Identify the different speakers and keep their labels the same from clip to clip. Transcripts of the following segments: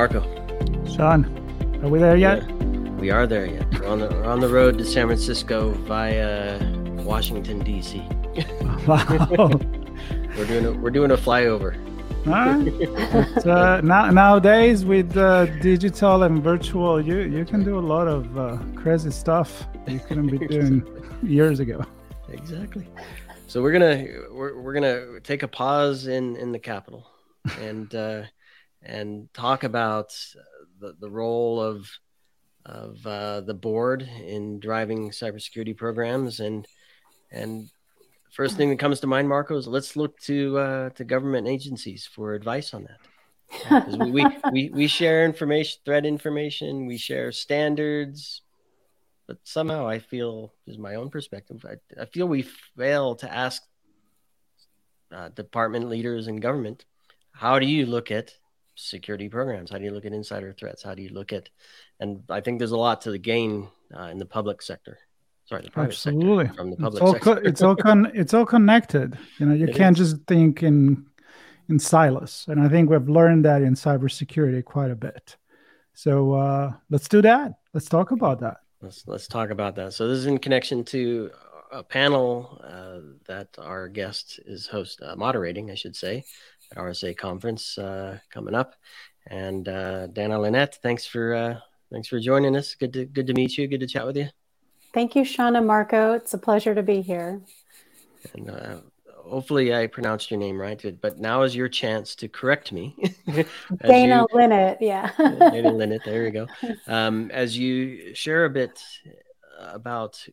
Speaker 1: Marco.
Speaker 2: Sean, are we there yet?
Speaker 1: Yeah, we are there yet. We're on the we're on the road to San Francisco via Washington D.C.
Speaker 2: Wow.
Speaker 1: we're doing a, we're doing a flyover.
Speaker 2: Uh, now, nowadays with uh, digital and virtual, you you can do a lot of uh, crazy stuff you couldn't be doing years ago.
Speaker 1: Exactly. So we're gonna we're, we're gonna take a pause in in the capital and uh, and talk about the, the role of of uh, the board in driving cybersecurity programs and and first thing that comes to mind, Marco, is let's look to uh, to government agencies for advice on that. we, we, we we share information, threat information, we share standards, but somehow I feel, is my own perspective, I, I feel we fail to ask uh, department leaders and government, how do you look at security programs? How do you look at insider threats? How do you look at, and I think there's a lot to the gain uh, in the public sector. Sorry, the private Absolutely. sector from the public
Speaker 2: it's all
Speaker 1: sector.
Speaker 2: Co- it's all con- it's all connected. You know, you it can't is. just think in in silos, and I think we've learned that in cybersecurity quite a bit. So uh, let's do that. Let's talk about that.
Speaker 1: Let's let's talk about that. So this is in connection to a panel uh, that our guest is host uh, moderating, I should say, at RSA conference uh, coming up. And uh, Dana Linette, thanks for uh, thanks for joining us. Good to good to meet you. Good to chat with you.
Speaker 3: Thank you, and Marco. It's a pleasure to be here.
Speaker 1: And uh, hopefully I pronounced your name right. But now is your chance to correct me.
Speaker 3: Dana you, yeah.
Speaker 1: Dana Linnet, there you go. Um, as you share a bit about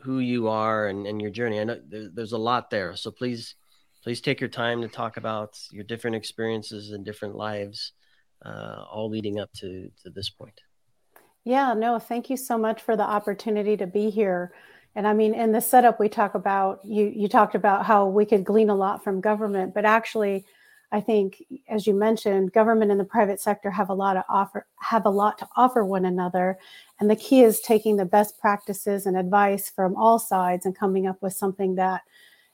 Speaker 1: who you are and, and your journey, I know there, there's a lot there. So please, please take your time to talk about your different experiences and different lives, uh, all leading up to, to this point.
Speaker 3: Yeah, no, thank you so much for the opportunity to be here. And I mean, in the setup, we talk about you. You talked about how we could glean a lot from government, but actually, I think, as you mentioned, government and the private sector have a lot to offer. Have a lot to offer one another, and the key is taking the best practices and advice from all sides and coming up with something that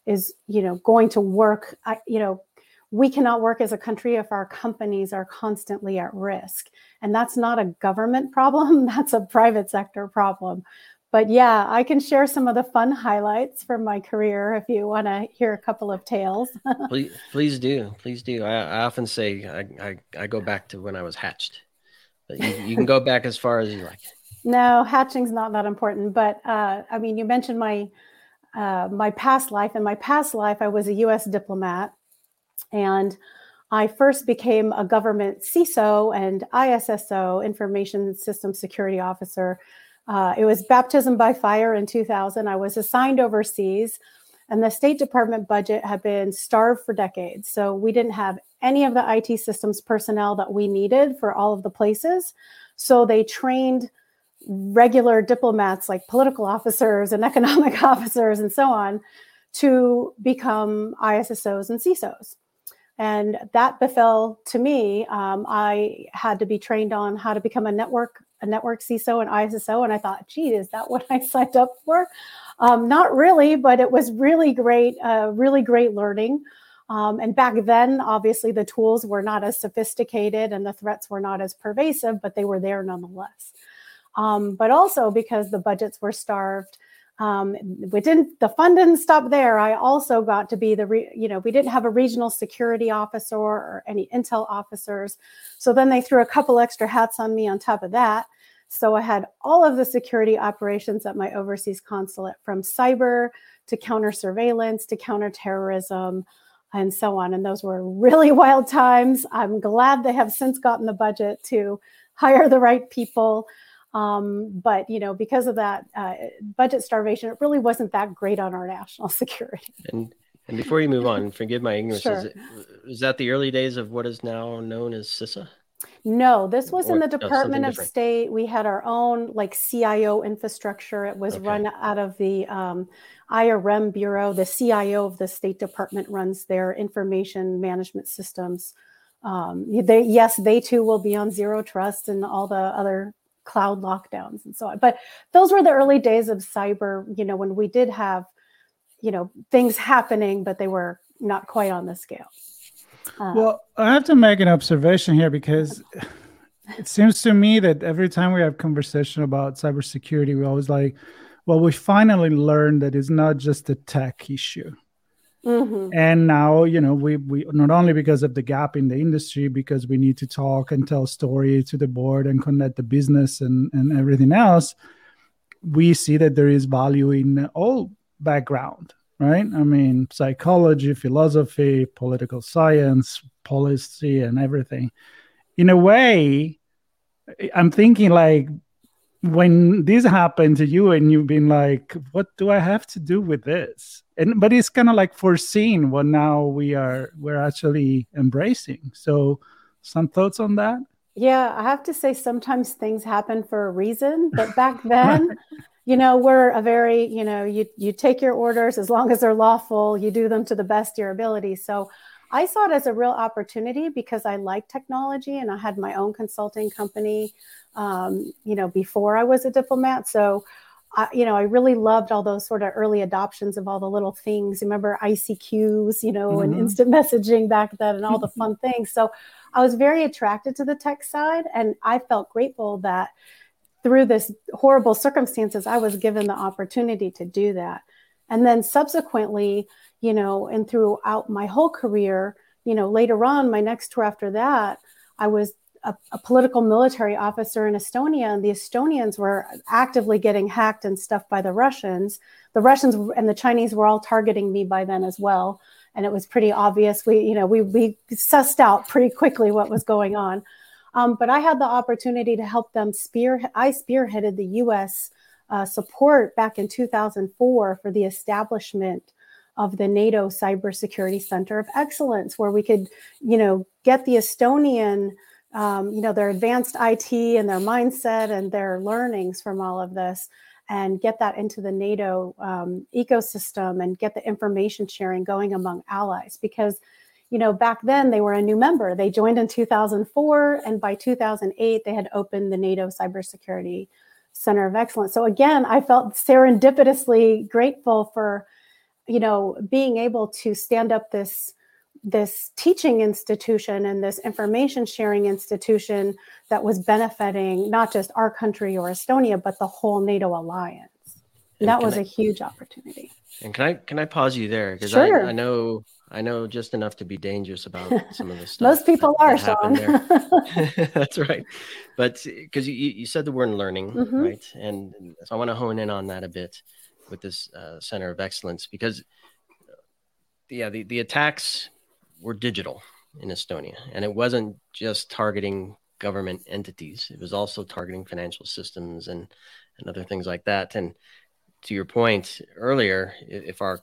Speaker 3: is, you know, going to work. I, you know, we cannot work as a country if our companies are constantly at risk. And that's not a government problem, that's a private sector problem. But yeah, I can share some of the fun highlights from my career if you want to hear a couple of tales.
Speaker 1: please, please do. Please do. I, I often say I, I, I, go back to when I was hatched. But you, you can go back as far as you like.
Speaker 3: No, hatching's not that important. But uh, I mean, you mentioned my uh, my past life. In my past life, I was a U.S. diplomat and I first became a government CISO and ISSO, Information System Security Officer. Uh, it was baptism by fire in 2000. I was assigned overseas, and the State Department budget had been starved for decades. So we didn't have any of the IT systems personnel that we needed for all of the places. So they trained regular diplomats, like political officers and economic officers, and so on, to become ISSOs and CISOs. And that befell to me. Um, I had to be trained on how to become a network, a network CISO and ISSO. And I thought, gee, is that what I signed up for? Um, not really, but it was really great, uh, really great learning. Um, and back then, obviously, the tools were not as sophisticated and the threats were not as pervasive, but they were there nonetheless. Um, but also because the budgets were starved, um, we didn't the fun didn't stop there. I also got to be the re, you know we didn't have a regional security officer or any intel officers. So then they threw a couple extra hats on me on top of that. So i had all of the security operations at my overseas consulate from cyber to counter surveillance to counterterrorism and so on. And those were really wild times. I'm glad they have since gotten the budget to hire the right people um, but you know, because of that uh, budget starvation, it really wasn't that great on our national security.
Speaker 1: And and before you move on, forgive my ignorance. Sure. Is, it, is that the early days of what is now known as CISA?
Speaker 3: No, this was or, in the Department of different. State. We had our own like CIO infrastructure. It was okay. run out of the um, IRM Bureau. The CIO of the State Department runs their information management systems. Um, they, yes, they too will be on zero trust and all the other cloud lockdowns and so on. But those were the early days of cyber, you know, when we did have, you know, things happening, but they were not quite on the scale.
Speaker 2: Uh, well, I have to make an observation here because it seems to me that every time we have conversation about cybersecurity, we always like, well, we finally learned that it's not just a tech issue. Mm-hmm. And now, you know, we we not only because of the gap in the industry, because we need to talk and tell story to the board and connect the business and, and everything else, we see that there is value in all background, right? I mean, psychology, philosophy, political science, policy, and everything. In a way, I'm thinking like when this happened to you and you've been like what do i have to do with this? And but it's kind of like foreseen what now we are we're actually embracing. So some thoughts on that?
Speaker 3: Yeah i have to say sometimes things happen for a reason but back then you know we're a very you know you you take your orders as long as they're lawful you do them to the best of your ability. So I saw it as a real opportunity because I like technology and I had my own consulting company, um, you know, before I was a diplomat. So, I, you know, I really loved all those sort of early adoptions of all the little things. Remember ICQs, you know, mm-hmm. and instant messaging back then and all the fun things. So I was very attracted to the tech side and I felt grateful that through this horrible circumstances, I was given the opportunity to do that. And then subsequently, you know, and throughout my whole career, you know, later on, my next tour after that, I was a, a, political military officer in Estonia, and the Estonians were actively getting hacked and stuff by the Russians. The Russians and the Chinese were all targeting me by then as well, and it was pretty obvious. We, you know, we we sussed out pretty quickly what was going on. Um, but I had the opportunity to help them spear. I spearheaded the U.S. Uh, support back in 2004 for the establishment of the NATO Cybersecurity Center of Excellence, where we could, you know, get the Estonian, um, you know, their advanced IT and their mindset and their learnings from all of this, and get that into the NATO um, ecosystem and get the information sharing going among allies. Because, you know, back then they were a new member. They joined in 2004, and by 2008 they had opened the NATO Cybersecurity Center of Excellence. So again, I felt serendipitously grateful for you know being able to stand up this this teaching institution and this information sharing institution that was benefiting not just our country or Estonia but the whole NATO alliance. And that was I, a huge opportunity.
Speaker 1: And can I can I pause you there because sure. I, I know I know just enough to be dangerous about some of the stuff.
Speaker 3: Most people that, that
Speaker 1: are, Sean. That's right. But because you, you said the word learning, mm-hmm. right? And so I want to hone in on that a bit with this uh, center of excellence because yeah the, the attacks were digital in estonia and it wasn't just targeting government entities it was also targeting financial systems and and other things like that and to your point earlier if our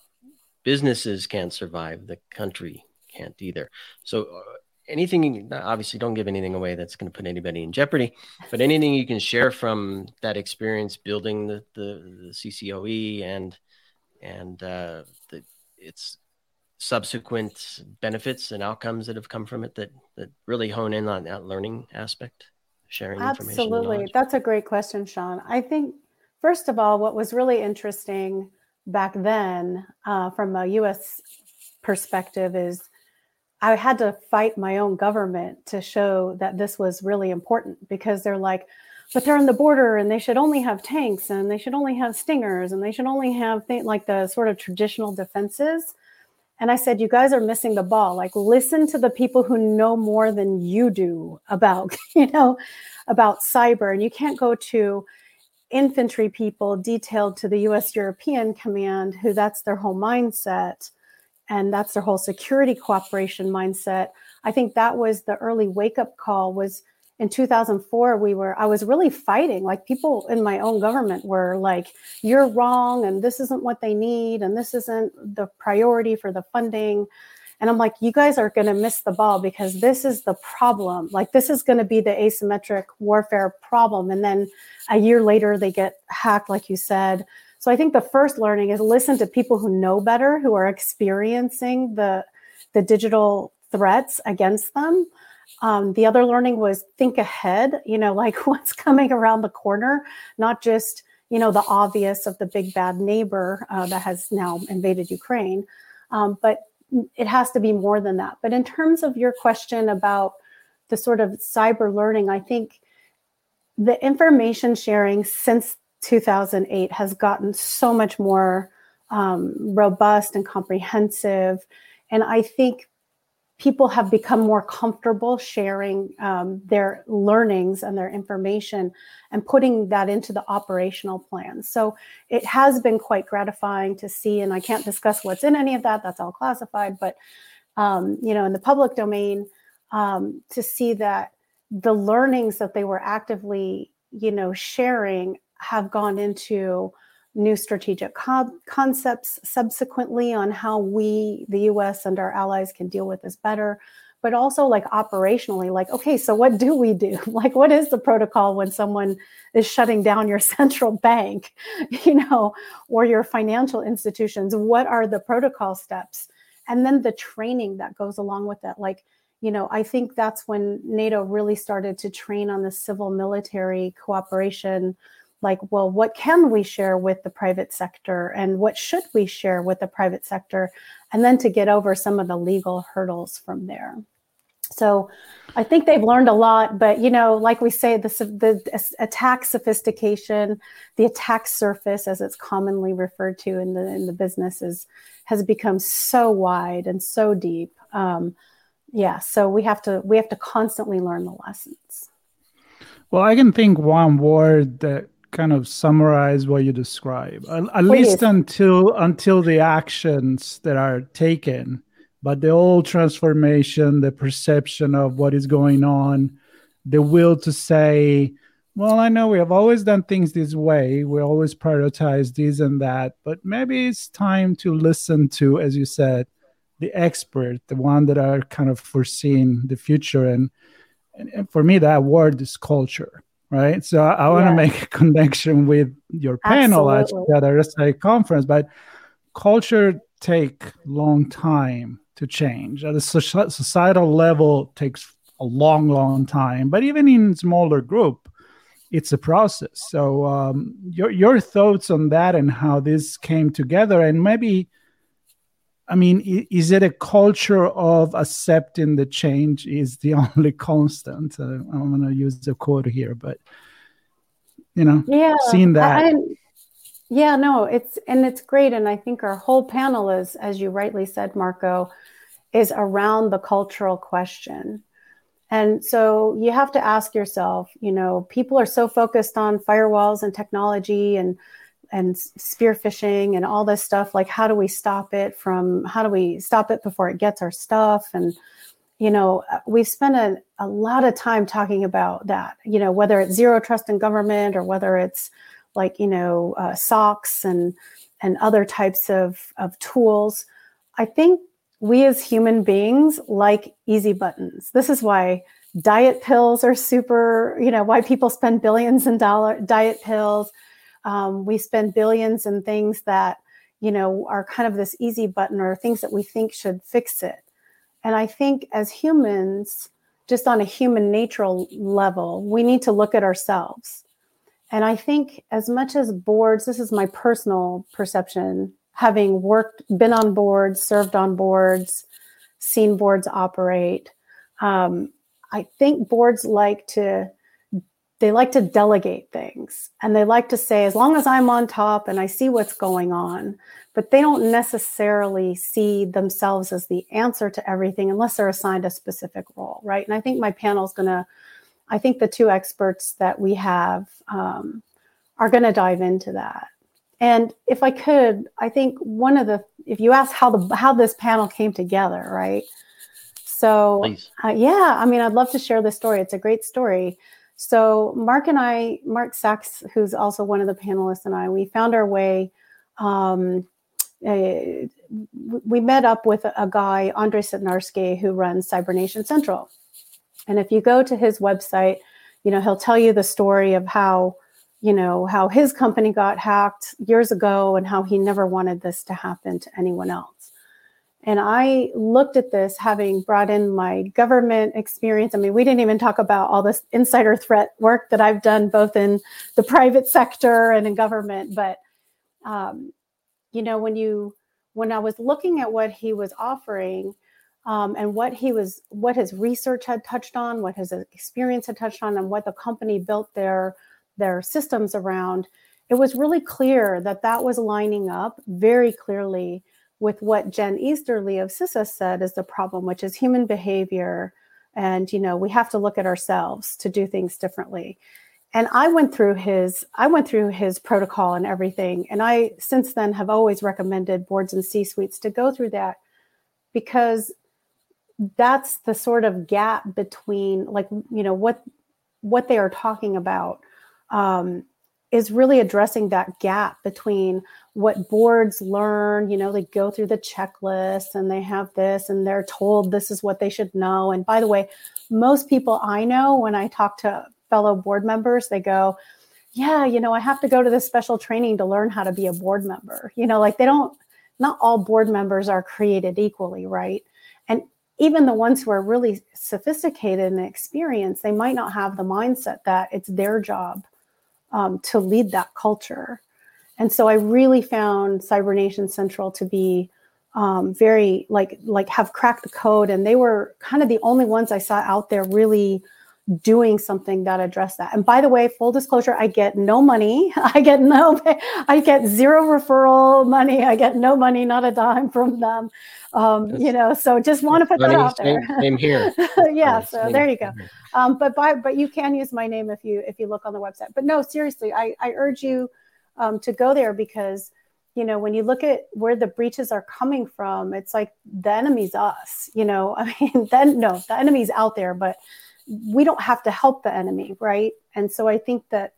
Speaker 1: businesses can't survive the country can't either. So uh, anything obviously don't give anything away that's going to put anybody in jeopardy but anything you can share from that experience building the the, the ccoe and and uh, the, its subsequent benefits and outcomes that have come from it that that really hone in on that learning aspect sharing
Speaker 3: absolutely. That's a great question sean. I think first of all what was really interesting back then uh, from a us perspective is I had to fight my own government to show that this was really important because they're like, but they're on the border and they should only have tanks and they should only have stingers and they should only have like the sort of traditional defenses. And I said, you guys are missing the ball. Like, listen to the people who know more than you do about, you know, about cyber. And you can't go to infantry people detailed to the US European Command, who that's their whole mindset and that's their whole security cooperation mindset. I think that was the early wake up call was in 2004 we were i was really fighting like people in my own government were like you're wrong and this isn't what they need and this isn't the priority for the funding and i'm like you guys are going to miss the ball because this is the problem. Like this is going to be the asymmetric warfare problem. And then a year later they get hacked like you said. So I think the first learning is listen to people who know better, who are experiencing the the digital threats against them. Um, the other learning was think ahead, you know, like what's coming around the corner, not just, you know, the obvious of the big bad neighbor uh, that has now invaded Ukraine, um, but it has to be more than that. But in terms of your question about the sort of cyber learning, I think the information sharing since 2008 has gotten so much more um, robust and comprehensive. And I think people have become more comfortable sharing um, their learnings and their information and putting that into the operational plan. So it has been quite gratifying to see, and I can't discuss what's in any of that, that's all classified, but um, you know, in the public domain, um, to see that the learnings that they were actively, you know, sharing have gone into new strategic co- concepts subsequently on how we, the US and our allies, can deal with this better. But also, like operationally, like, okay, so what do we do? Like, what is the protocol when someone is shutting down your central bank, you know, or your financial institutions? What are the protocol steps? And then the training that goes along with that. Like, you know, I think that's when NATO really started to train on the civil military cooperation like, well, what can we share with the private sector and what should we share with the private sector? And then to get over some of the legal hurdles from there. So I think they've learned a lot, but you know, like we say, the, the attack sophistication, the attack surface, as it's commonly referred to in the in the businesses, has become so wide and so deep. Um, yeah, so we have to we have to constantly learn the lessons.
Speaker 2: Well, I can think one word that kind of summarize what you describe at, at oh, least until until the actions that are taken but the whole transformation the perception of what is going on the will to say well i know we have always done things this way. We always prioritize this and that but maybe it's time to listen to as you said the expert the one that are kind of foreseeing the future. And, and for me that word is culture right? So I, I want to make a connection with your panel Absolutely. at the RSA conference, but culture take long time to change at a societal level takes a long long time but even in smaller group it's a process so um, your, your thoughts on that and how this came together and maybe I mean, is it a culture of accepting the change is the only constant? Uh, I'm going to use the quote here, but you know, yeah, seeing that. I,
Speaker 3: yeah, no, it's and it's great, and I think our whole panel is, as you rightly said, Marco, is around the cultural question. And so you have to ask yourself, you know, people are so focused on firewalls and technology and and spear phishing and all this stuff like how do we stop it from how do we stop it before it gets our stuff? And you know uh, we've spent a, a lot of time talking about that you know whether it's zero trust in government or whether it's like you know uh, SOCs and and other types of of tools. I think we as human beings like easy buttons. This is why diet pills are super you know why people spend billions in dollar diet pills um, we spend billions in things that you know are kind of this easy button or things that we think should fix it. And i think as humans just on a human natural level we need to look at ourselves. And i think as much as boards this is my personal perception having worked been on boards served on boards seen boards operate um, i think boards like to they like to delegate things and they like to say as long as i'm on top and i see what's going on but they don't necessarily see themselves as the answer to everything unless they're assigned a specific role right? And i think my panel is going to i think the two experts that we have um, are going to dive into that. And if i could i think one of the if you ask how the how this panel came together right? So uh, yeah i mean i'd love to share this story. It's a great story so Mark and I, Mark Sachs, who's also one of the panelists, and I, we found our way. Um, uh, we met up with a guy, Andre Sitnarski, who runs Cybernation Central. And if you go to his website, you know he'll tell you the story of how you know how his company got hacked years ago and how he never wanted this to happen to anyone else. And I looked at this having brought in my government experience. I mean, we didn't even talk about all this insider threat work that I've done both in the private sector and in government. But, um, you know, when you, when I was looking at what he was offering, um, and what he was, what his research had touched on, what his experience had touched on, and what the company built their their systems around, it was really clear that that was lining up very clearly with what Jen Easterly of CISA said is the problem, which is human behavior. And, you know, we have to look at ourselves to do things differently. And I went through his, I went through his protocol and everything. And I since then have always recommended boards and C suites to go through that because that's the sort of gap between like, you know, what what they are talking about um, is really addressing that gap between what boards learn. You know, they go through the checklist and they have this and they're told this is what they should know. And by the way, most people I know, when I talk to fellow board members, they go, yeah, you know, I have to go to this special training to learn how to be a board member. You know, like they don't, not all board members are created equally, right? And even the ones who are really sophisticated and experienced, they might not have the mindset that it's their job um, to lead that culture. And so I really found Cybernation Central to be um, very like like have cracked the code, and they were kind of the only ones I saw out there really doing something that addressed that. And by the way, full disclosure, I get no money. I get no, I get zero referral money. I get no money, not a dime from them. Um, you know, so just want to put that out there.
Speaker 1: Same, same here.
Speaker 3: yeah, so same there you go. Um, but by, but you can use my name if you if you look on the website. But no, seriously, I, I urge you um, to go there because you know when you look at where the breaches are coming from, it's like the enemy's us. You know, I mean, then no, the enemy's out there, but we don't have to help the enemy, right? And so I think that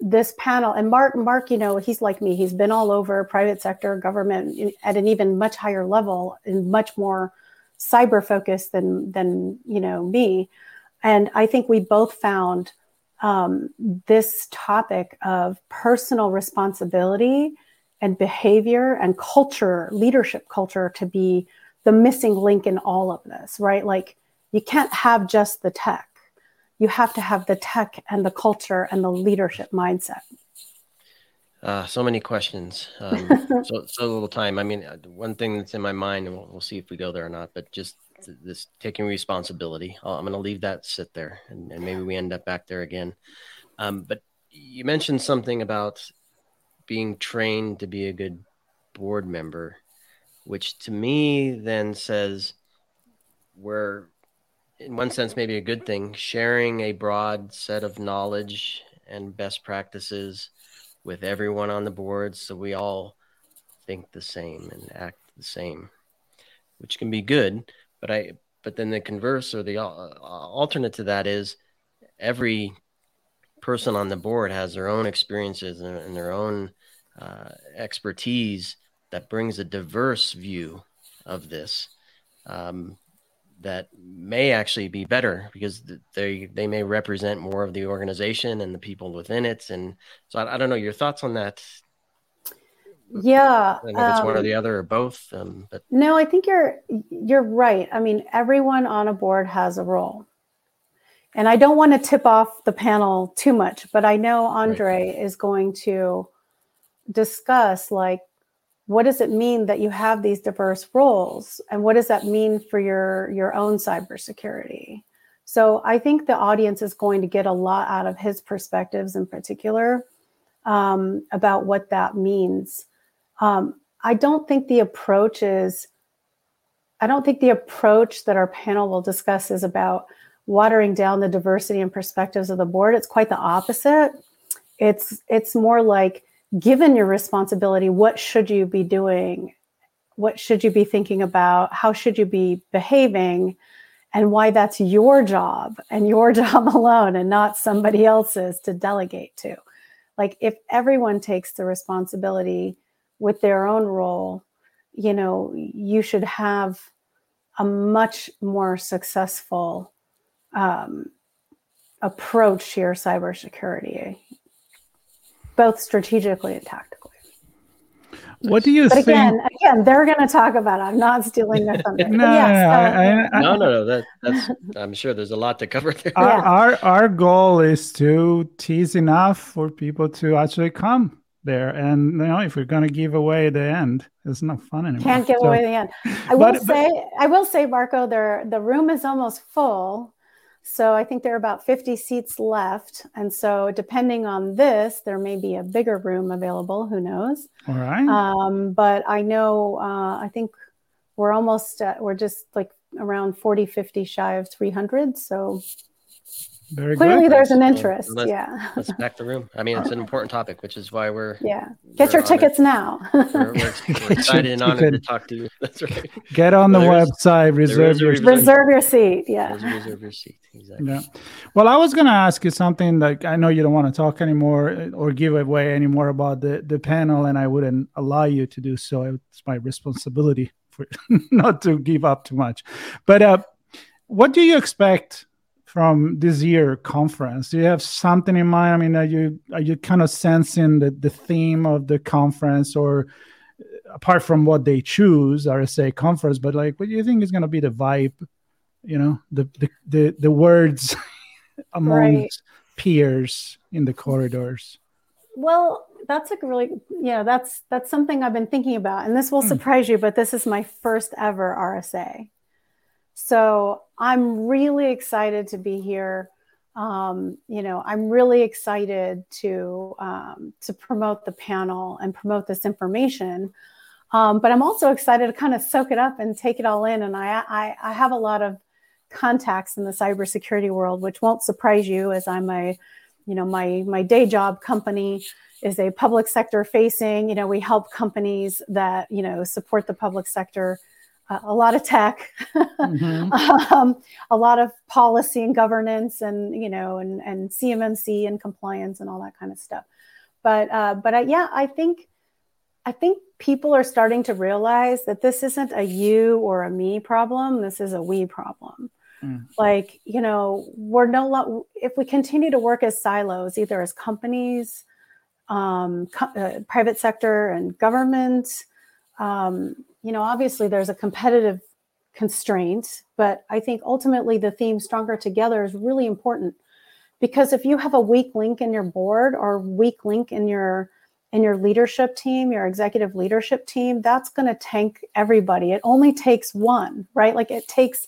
Speaker 3: this panel and Mark, Mark, you know, he's like me. He's been all over private sector, government at an even much higher level and much more cyber focused than than you know me. And I think we both found um, this topic of personal responsibility and behavior and culture, leadership culture, to be the missing link in all of this, right? Like you can't have just the tech. You have to have the tech and the culture and the leadership mindset.
Speaker 1: Uh, so many questions, um, so so little time. I mean, uh, one thing that's in my mind, and we'll, we'll see if we go there or not. But just this taking responsibility. i am going to leave that sit there, and, and, maybe we end up back there again. Um, but you mentioned something about being trained to be a good board member, which to me then says we're in one sense maybe a good thing sharing a broad set of knowledge and best practices with everyone on the board so we all think the same and act the same which can be good but i but then the converse or the uh, alternate to that is every person on the board has their own experiences and, and their own uh, expertise that brings a diverse view of this. Um, that may actually be better because they they may represent more of the organization and the people within it. And so i, I don't know your thoughts on that?
Speaker 3: Yeah
Speaker 1: I don't know if it's one or um, the other or both um, but
Speaker 3: no i think you're you're right. I mean everyone on a board has a role. And i don't want to tip off the panel too much but i know andre right. is going to discuss like what does it mean that you have these diverse roles? And what does that mean for your your own cybersecurity? So i think the audience is going to get a lot out of his perspectives in particular um, about what that means. Um, i don't think the approach is i don't think the approach that our panel will discuss is about watering down the diversity and perspectives of the board. It's quite the opposite. It's it's more like given your responsibility, what should you be doing? What should you be thinking about? How should you be behaving? And why that's your job and your job alone and not somebody else's to delegate to. Like, if everyone takes the responsibility with their own role, you know, you should have a much more successful um, approach to your cybersecurity both strategically and tactically.
Speaker 2: What do you
Speaker 3: but
Speaker 2: think?
Speaker 3: again, again, they're going to talk about. It. I'm not stealing their thunder.
Speaker 2: no, yes,
Speaker 1: uh, I, I, no, no, no. That, that's. I'm sure there's a lot to cover there.
Speaker 2: Our, yeah. our our goal is to tease enough for people to actually come. there. And you know, if we're gonna give away the end, it's not fun anymore.
Speaker 3: Can't give
Speaker 2: So-
Speaker 3: away the end. I
Speaker 2: But-
Speaker 3: will
Speaker 2: but-
Speaker 3: say, I will say, Marco, there the room is almost full. So I think there are about 50 seats left. And so depending on this, there may be a bigger room available. Who knows?
Speaker 2: All right.
Speaker 3: Um, but I know, uh, I think we're almost, at, we're just like around 40, 50 shy of 300. So
Speaker 2: Very
Speaker 3: clearly
Speaker 2: good.
Speaker 3: there's an
Speaker 1: Well,
Speaker 3: interest.
Speaker 1: let's-
Speaker 3: yeah.
Speaker 1: Let's pack the room. I mean, it's an important topic, which is why we're
Speaker 3: Yeah. Get
Speaker 1: we're
Speaker 3: your tickets now.
Speaker 1: We're, we're, we're excited and honored to talk to you. That's right.
Speaker 2: Get on the website, reserve your
Speaker 1: reserve-
Speaker 3: Reserve your seat. Yeah.
Speaker 1: Reserve reserve your seat. Exactly.
Speaker 2: Yeah. Well, I was going to ask you something like I know you don't want to talk anymore uh, or give away anymore about the, the panel, and I wouldn't allow you to do so. It's my responsibility for not to give up too much. But uh, what do you expect from this year conference? Do you have something in mind? I mean, are you are you kind of sensing the, the theme of the conference or uh, apart from what they choose, RSA conference, but like what do you think is going to be the vibe you know the the the, the words among
Speaker 3: Right.
Speaker 2: peers in the corridors
Speaker 3: Well, that's a really yeah, that's that's something I've been thinking about. And this will
Speaker 2: Hmm.
Speaker 3: surprise you, but this is my first ever RSA. So I'm really excited to be here. Um, you know, I'm really excited to um, to promote the panel and promote this information. Um, but I'm also excited to kind of soak it up and take it all in. And I, I, I have a lot of contacts in the cybersecurity world, which won't surprise you, as I'm a, you know, my my day job company is a public sector facing. You know, we help companies that you know support the public sector. Uh, a lot of tech,
Speaker 2: Mhm.
Speaker 3: um, a lot of policy and governance, and you know, and and CMMC and compliance and all that kind of stuff. But uh, but I, yeah, I think I think people are starting to realize that this isn't a you or a me problem. This is a we problem.
Speaker 2: Mm.
Speaker 3: Like, you know, we're no longer, if we continue to work as silos, either as companies, um, co- uh, private sector, and government, um, you know, obviously there's a competitive constraint, but I think ultimately the theme stronger together is really important because if you have a weak link in your board or weak link in your in your leadership team, your executive leadership team, that's going to tank everybody. It only takes one, right? Like it takes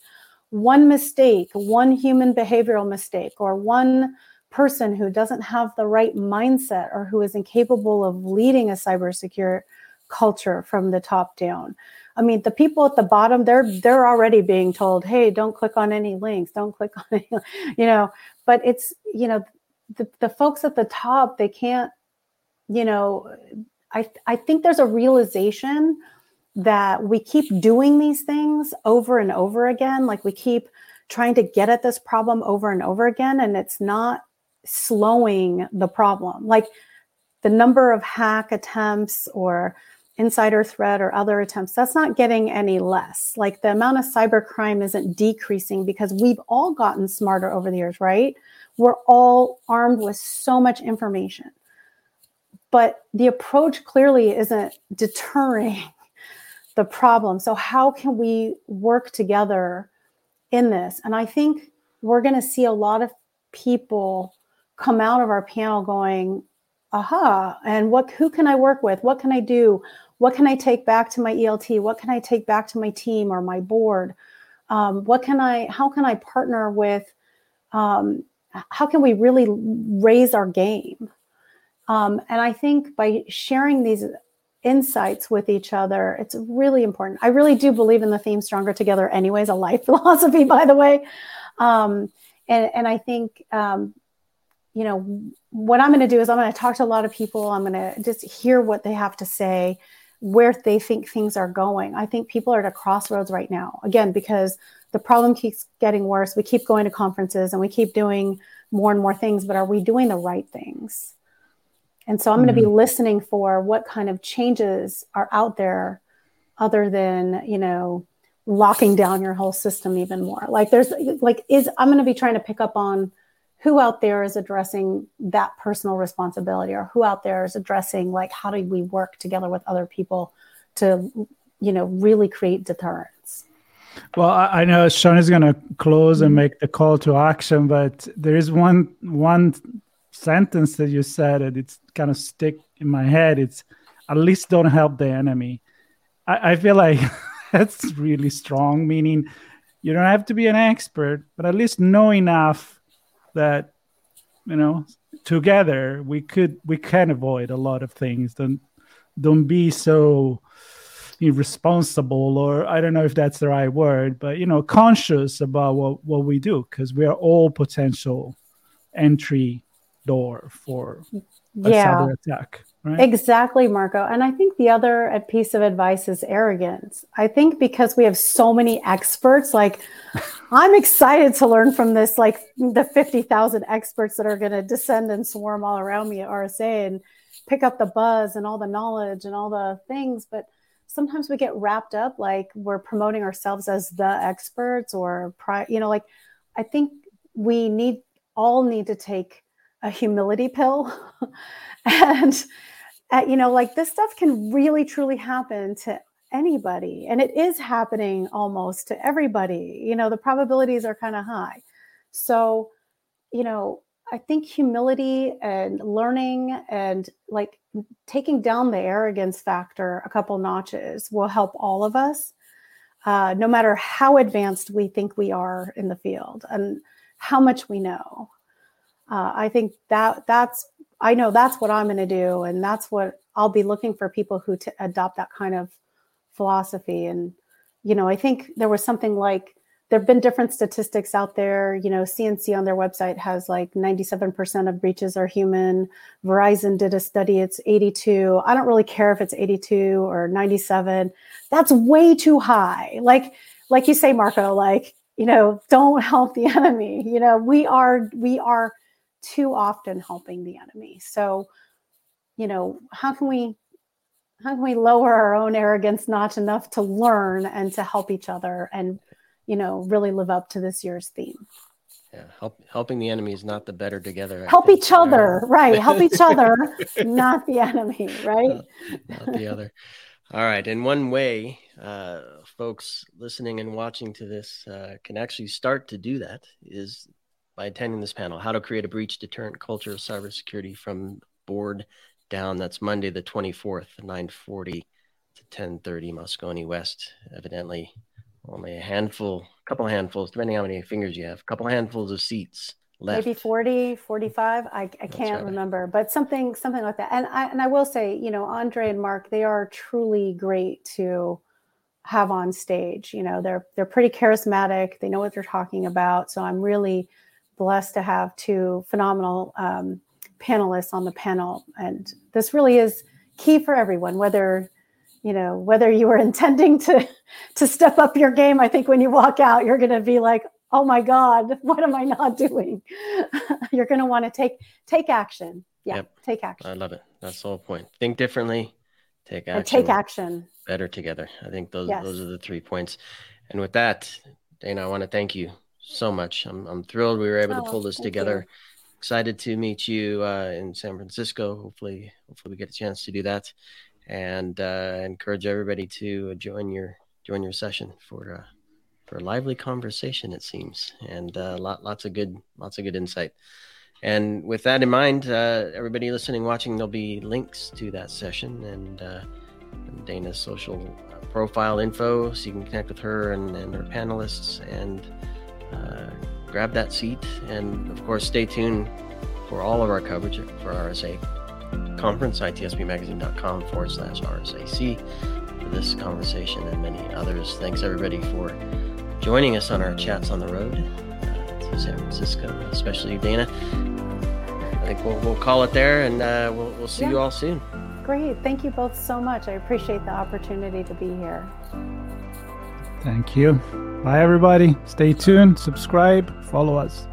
Speaker 3: one mistake, one human behavioral mistake, or one person who doesn't have the right mindset or who is incapable of leading a cybersecure culture from the top down. I mean, the people at the bottom, they're they're already being told, "Hey, don't click on any links, don't click on any," you know. But it's you know, the the folks at the top, they can't you know, I I think there's a realization that we keep doing these things over and over again, like we keep trying to get at this problem over and over again, and it's not slowing the problem. Like the number of hack attempts or insider threat or other attempts, that's not getting any less. Like the amount of cybercrime isn't decreasing because we've all gotten smarter over the years, right? We're all armed with so much information but the approach clearly isn't deterring the problem. So, how can we work together in this? And I think we're going to see a lot of people come out of our panel going, aha, and what who can I work with? What can I do? What can I take back to my ELT? What can I take back to my team or my board? Um, what can I, how can I partner with, um, how can we really raise our game? Um, and I think by sharing these insights with each other, it's really important. I really do believe in the theme Stronger Together, anyways, a life philosophy, by the way. Um, and, and I think, um, you know, what I'm going to do is I'm going to talk to a lot of people. I'm going to just hear what they have to say, where they think things are going. I think people are at a crossroads right now, again, because the problem keeps getting worse. We keep going to conferences and we keep doing more and more things, but are we doing the right things? And so I'm going to be mm-hmm. listening for what kind of changes are out there other than, you know, locking down your whole system even more. Like there's like is I'm going to be trying to pick up on who out there is addressing that personal responsibility or who out there is addressing like how do we work together with other people to you know really create deterrence.
Speaker 2: Well, I, know Sean is going to close and mm-hmm. make the call to action, but there is one one sentence that you said and it's kind of stick in my head. It's at least don't help the enemy. I, I feel like that's really strong meaning you don't have to be an expert but at least know enough that you know together we could we can avoid a lot of things don't don't be so irresponsible or i don't know if that's the right word but you know conscious about what what we do because we are all potential entry door for a yeah. cyber attack
Speaker 3: right? exactly marco and i think the other piece of advice is arrogance i think because we have so many experts like i'm excited to learn from this like the 50000 experts that are going to descend and swarm all around me at rsa and pick up the buzz and all the knowledge and all the things. But sometimes we get wrapped up like we're promoting ourselves as the experts or pri- you know like i think we need all need to take a humility pill. And uh, you know like this stuff can really truly happen to anybody and it is happening almost to everybody you know the probabilities are kind of high. So you know i think humility and learning and like taking down the arrogance factor a couple notches will help all of us uh, no matter how advanced we think we are in the field and how much we know. Uh, i think that that's i know that's what i'm going to do and that's what i'll be looking for people who to adopt that kind of philosophy and you know i think there was something like there have been different statistics out there. You know, CNC on their website has like 97% of breaches are human. Verizon did a study, it's 82. I don't really care if it's 82 or 97. That's way too high. Like, like you say, Marco, like, you know, don't help the enemy. You know, we are, we are too often helping the enemy. So, you know, how can we how can we lower our own arrogance not enough to learn and to help each other and you know, really live up to this year's theme.
Speaker 1: Yeah, help, helping the enemy is not the better together.
Speaker 3: Help each other, right? Help each other, not the enemy, right? Not,
Speaker 1: not, the other. All right. In one way, uh, folks listening and watching to this uh, can actually start to do that is by attending this panel, How to Create a Breach Deterrent Culture of Cybersecurity from Board Down. That's Monday, the 24th, 940 to 1030 Moscone West, evidently only a handful, a couple handfuls, depending how many fingers you have, a couple handfuls of seats left.
Speaker 3: Maybe 40, 45. I, I can't right. remember, but something, something like that. And I, and I will say, you know, Andre and Mark, they are truly great to have on stage. You know, they're, they're pretty charismatic. They know what they're talking about. So I'm really blessed to have two phenomenal um, panelists on the panel. And this really is key for everyone, whether you know whether you were intending to to step up your game. I think when you walk out you're going to be like oh my god what am i not doing? You're going to want to take take action. Yeah yep. take action.
Speaker 1: I love it. That's the whole point. Think differently take action
Speaker 3: and take action.
Speaker 1: better together. I think those yes. those are the three points. And with that dana i want to thank you so much. I'm, I'm thrilled we were able oh, to pull this together you. Excited to meet you uh, in san francisco hopefully hopefully we get a chance to do that and uh, encourage everybody to join your join your session for uh, for a lively conversation. It seems, and uh, lot, lots of good lots of good insight. And with that in mind, uh, everybody listening, watching, there'll be links to that session and, uh, Dana's social uh, profile info, so you can connect with her and, and her panelists and uh, grab that seat. And of course, stay tuned for all of our coverage for RSA conference, itspmagazine.com forward slash RSAC, for this conversation and many others. Thanks everybody for joining us on our chats on the road uh, to San Francisco, especially Dana. I think we'll, we'll call it there and uh, we'll, we'll see yeah. you all soon.
Speaker 3: Great. Thank you both so much. I appreciate the opportunity to be here.
Speaker 2: Thank you. Bye, everybody. Stay tuned, subscribe, follow us.